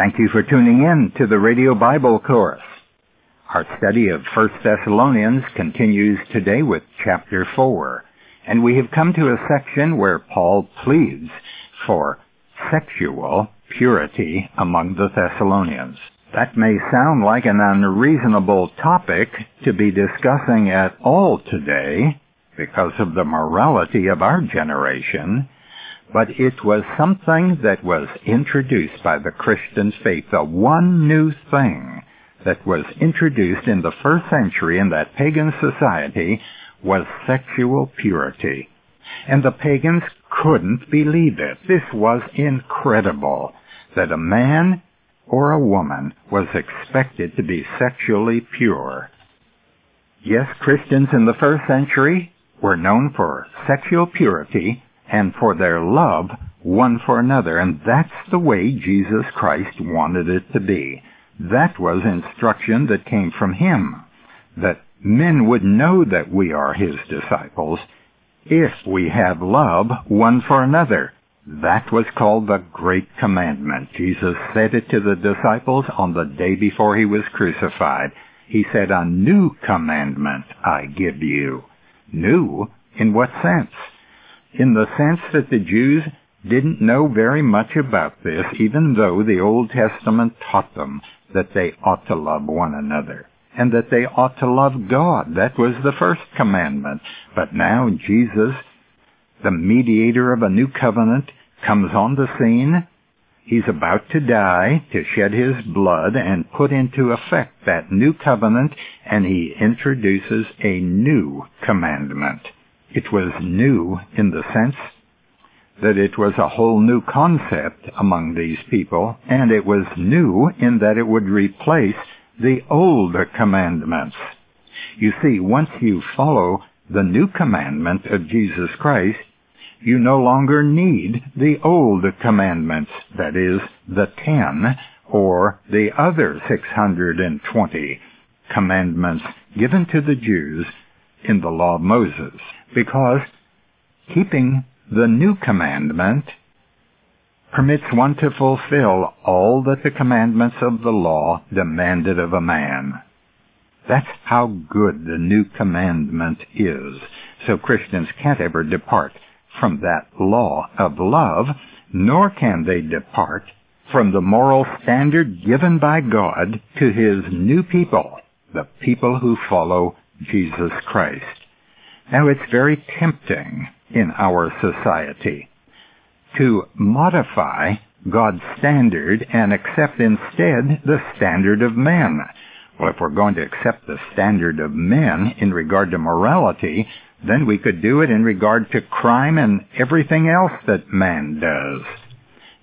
Thank you for tuning in to the Radio Bible Course. Our study of 1 Thessalonians continues today with chapter 4, and we have come to a section where Paul pleads for sexual purity among the Thessalonians. That may sound like an unreasonable topic to be discussing at all today because of the morality of our generation, but it was something that was introduced by the Christian faith, the one new thing that was introduced in the first century in that pagan society was sexual purity. And the pagans couldn't believe it. This was incredible that a man or a woman was expected to be sexually pure. Yes, Christians in the first century were known for sexual purity and for their love one for another. And that's the way Jesus Christ wanted it to be. That was instruction that came from Him. That men would know that we are His disciples if we have love one for another. That was called the Great Commandment. Jesus said it to the disciples on the day before He was crucified. He said, A new commandment I give you. New? In what sense? In the sense that the Jews didn't know very much about this, even though the Old Testament taught them that they ought to love one another and that they ought to love God. That was the first commandment. But now Jesus, the mediator of a new covenant, comes on the scene. He's about to die, to shed his blood and put into effect that new covenant, and he introduces a new commandment. It was new in the sense that it was a whole new concept among these people, and it was new in that it would replace the old commandments. You see, once you follow the new commandment of Jesus Christ, you no longer need the old commandments, that is, the ten, or the other 620 commandments given to the Jews in the law of Moses because keeping the new commandment permits one to fulfill all that the commandments of the law demanded of a man. That's how good the new commandment is. So Christians can't ever depart from that law of love, nor can they depart from the moral standard given by God to His new people, the people who follow Jesus Christ. Now it's very tempting in our society to modify God's standard and accept instead the standard of men. Well, if we're going to accept the standard of men in regard to morality, then we could do it in regard to crime and everything else that man does.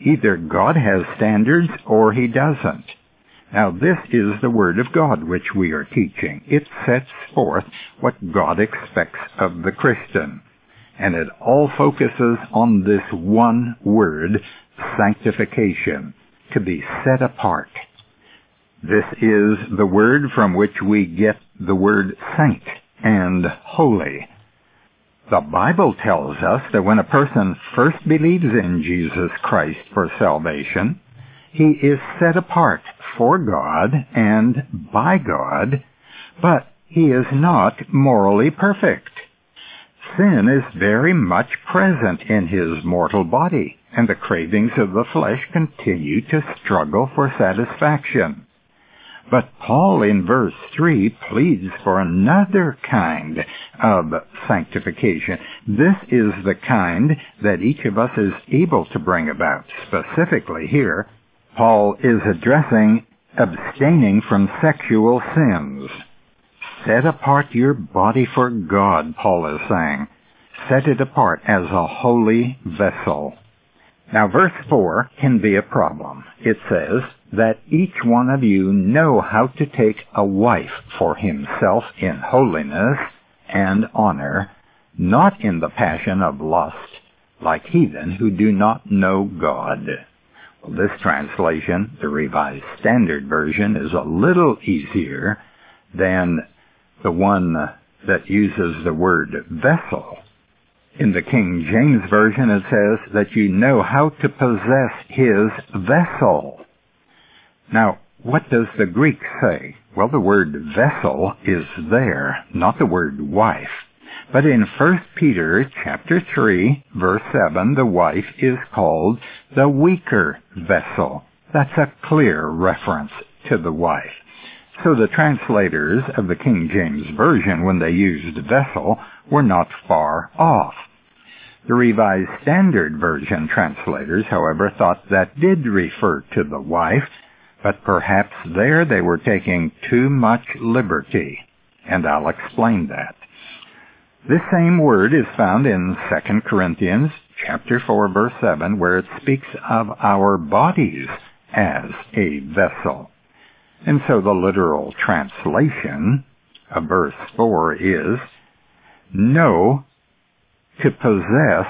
Either God has standards or he doesn't. Now this is the Word of God which we are teaching. It sets forth what God expects of the Christian. And it all focuses on this one word, sanctification, to be set apart. This is the word from which we get the word saint and holy. The Bible tells us that when a person first believes in Jesus Christ for salvation, he is set apart for God and by God, but he is not morally perfect. Sin is very much present in his mortal body, and the cravings of the flesh continue to struggle for satisfaction. But Paul in verse 3 pleads for another kind of sanctification. This is the kind that each of us is able to bring about. Specifically here, Paul is addressing abstaining from sexual sins. Set apart your body for God, Paul is saying. Set it apart as a holy vessel. Now verse 4 can be a problem. It says, that each one of you know how to take a wife for himself in holiness and honor, not in the passion of lust, like heathen who do not know God. This translation, the Revised Standard Version, is a little easier than the one that uses the word vessel. In the King James Version it says that you know how to possess his vessel. Now, what does the Greek say? Well, the word vessel is there, not the word wife. But in 1 Peter chapter 3 verse 7, the wife is called the weaker vessel. That's a clear reference to the wife. So the translators of the King James Version, when they used vessel, were not far off. The Revised Standard Version translators, however, thought that did refer to the wife, but perhaps there they were taking too much liberty, and I'll explain that. This same word is found in 2 Corinthians chapter 4 verse 7 where it speaks of our bodies as a vessel. And so the literal translation of verse 4 is, know to possess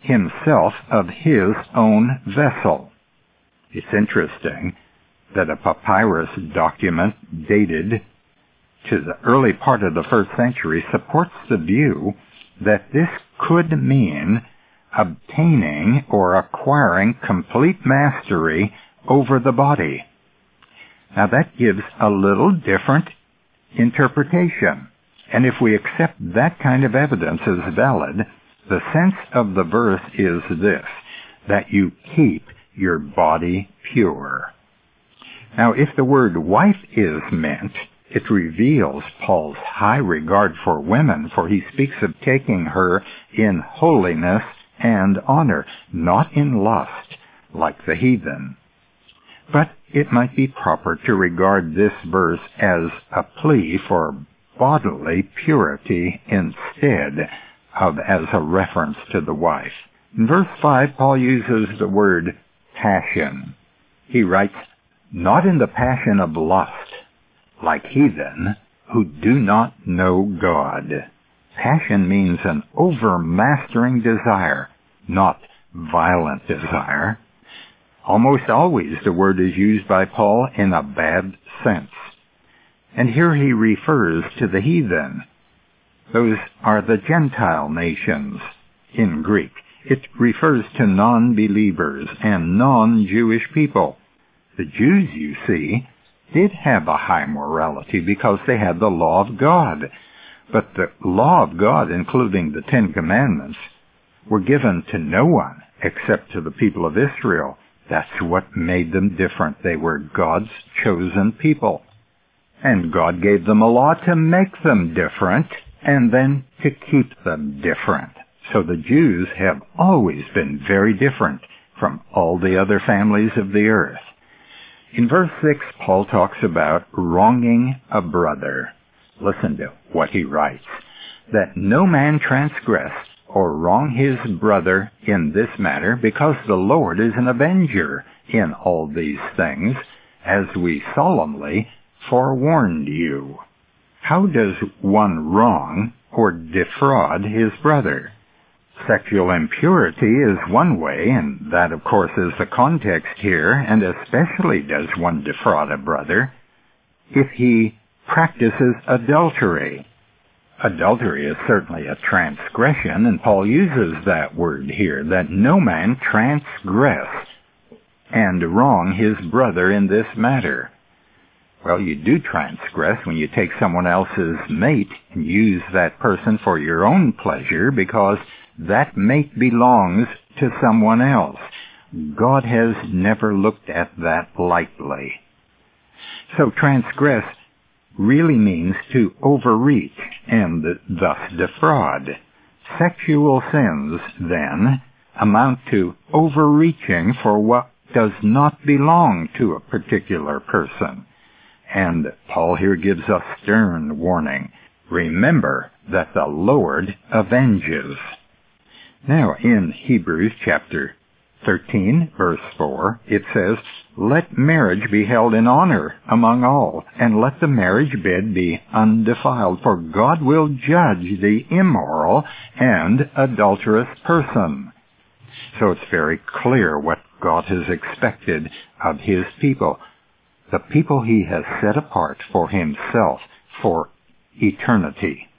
himself of his own vessel. It's interesting that a papyrus document dated to the early part of the first century supports the view that this could mean obtaining or acquiring complete mastery over the body. Now that gives a little different interpretation. And if we accept that kind of evidence as valid, the sense of the verse is this, that you keep your body pure. Now, if the word wife is meant, it reveals Paul's high regard for women, for he speaks of taking her in holiness and honor, not in lust, like the heathen. But it might be proper to regard this verse as a plea for bodily purity instead of as a reference to the wife. In verse 5, Paul uses the word passion. He writes, not in the passion of lust, like heathen who do not know God. Passion means an overmastering desire, not violent desire. Almost always the word is used by Paul in a bad sense. And here he refers to the heathen. Those are the Gentile nations in Greek. It refers to non-believers and non-Jewish people. The Jews, you see, did have a high morality because they had the law of God. But the law of God, including the Ten Commandments, were given to no one except to the people of Israel. That's what made them different. They were God's chosen people. And God gave them a law to make them different and then to keep them different. So the Jews have always been very different from all the other families of the earth. In verse 6, Paul talks about wronging a brother. Listen to what he writes. That no man transgress or wrong his brother in this matter, because the Lord is an avenger in all these things, as we solemnly forewarned you. How does one wrong or defraud his brother? Sexual impurity is one way, and that of course is the context here, and especially does one defraud a brother if he practices adultery. Adultery is certainly a transgression, and Paul uses that word here, that no man transgress and wrong his brother in this matter. Well, you do transgress when you take someone else's mate and use that person for your own pleasure because that mate belongs to someone else. God has never looked at that lightly. So transgress really means to overreach and thus defraud. Sexual sins, then, amount to overreaching for what does not belong to a particular person. And Paul here gives us stern warning. Remember that the Lord avenges. Now in Hebrews chapter 13 verse 4, it says, Let marriage be held in honor among all, and let the marriage bed be undefiled, for God will judge the immoral and adulterous person. So it's very clear what God has expected of His people. The people He has set apart for Himself for eternity.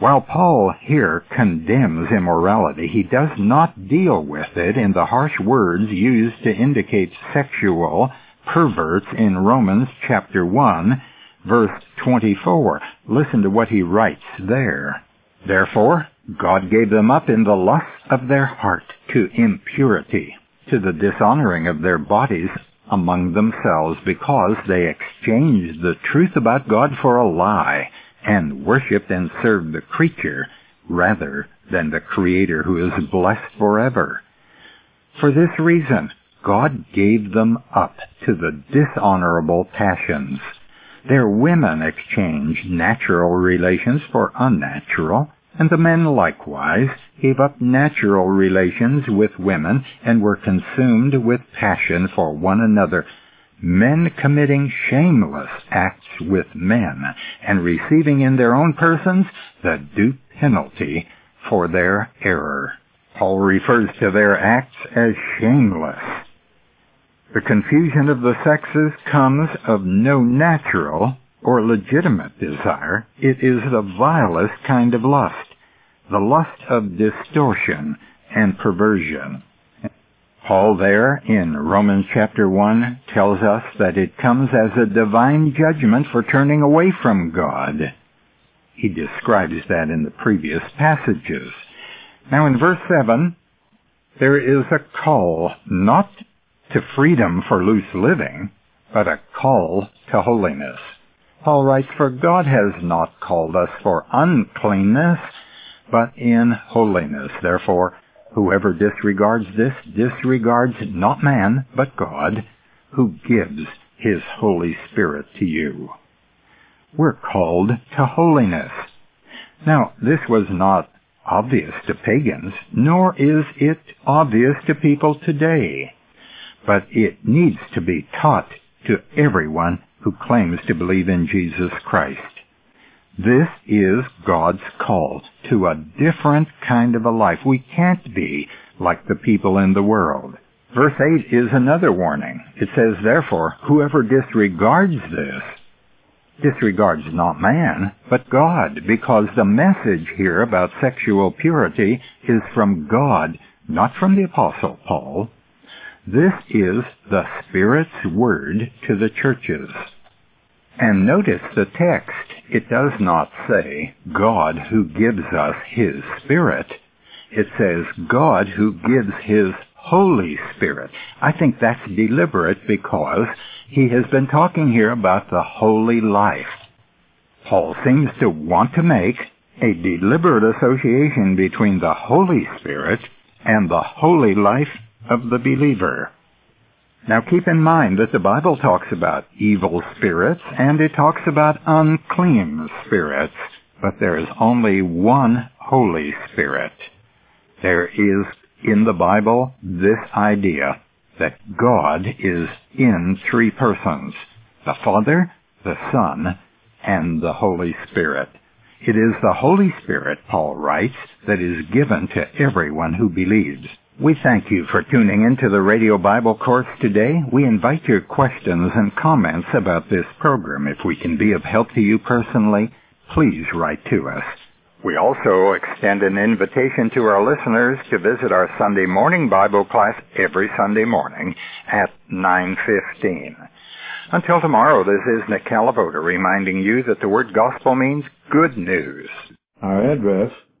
While Paul here condemns immorality, he does not deal with it in the harsh words used to indicate sexual perverts in Romans chapter 1, verse 24. Listen to what he writes there. Therefore, God gave them up in the lust of their heart to impurity, to the dishonoring of their bodies among themselves, because they exchanged the truth about God for a lie, and worshipped and served the creature rather than the Creator who is blessed forever. For this reason, God gave them up to the dishonorable passions. Their women exchanged natural relations for unnatural, and the men likewise gave up natural relations with women and were consumed with passion for one another, men committing shameless acts with men and receiving in their own persons the due penalty for their error. Paul refers to their acts as shameless. The confusion of the sexes comes of no natural or legitimate desire. It is the vilest kind of lust, the lust of distortion and perversion. Paul there in Romans chapter 1 tells us that it comes as a divine judgment for turning away from God. He describes that in the previous passages. Now in verse 7, there is a call not to freedom for loose living, but a call to holiness. Paul writes, For God has not called us for uncleanness, but in holiness. Therefore, whoever disregards this disregards not man, but God, who gives his Holy Spirit to you. We're called to holiness. Now, this was not obvious to pagans, nor is it obvious to people today. But it needs to be taught to everyone who claims to believe in Jesus Christ. This is God's call to a different kind of a life. We can't be like the people in the world. Verse 8 is another warning. It says, therefore, whoever disregards this disregards not man, but God, because the message here about sexual purity is from God, not from the Apostle Paul. This is the Spirit's word to the churches. And notice the text. It does not say God who gives us His Spirit. It says God who gives His Holy Spirit. I think that's deliberate because he has been talking here about the holy life. Paul seems to want to make a deliberate association between the Holy Spirit and the holy life of the believer. Now keep in mind that the Bible talks about evil spirits and it talks about unclean spirits, but there is only one Holy Spirit. There is in the Bible this idea that God is in three persons, the Father, the Son, and the Holy Spirit. It is the Holy Spirit, Paul writes, that is given to everyone who believes. We thank you for tuning into the Radio Bible course today. We invite your questions and comments about this program. If we can be of help to you personally, please write to us. We also extend an invitation to our listeners to visit our Sunday morning Bible class every Sunday morning at 9.15. Until tomorrow, this is Nick Calavoda reminding you that the word gospel means good news. Our address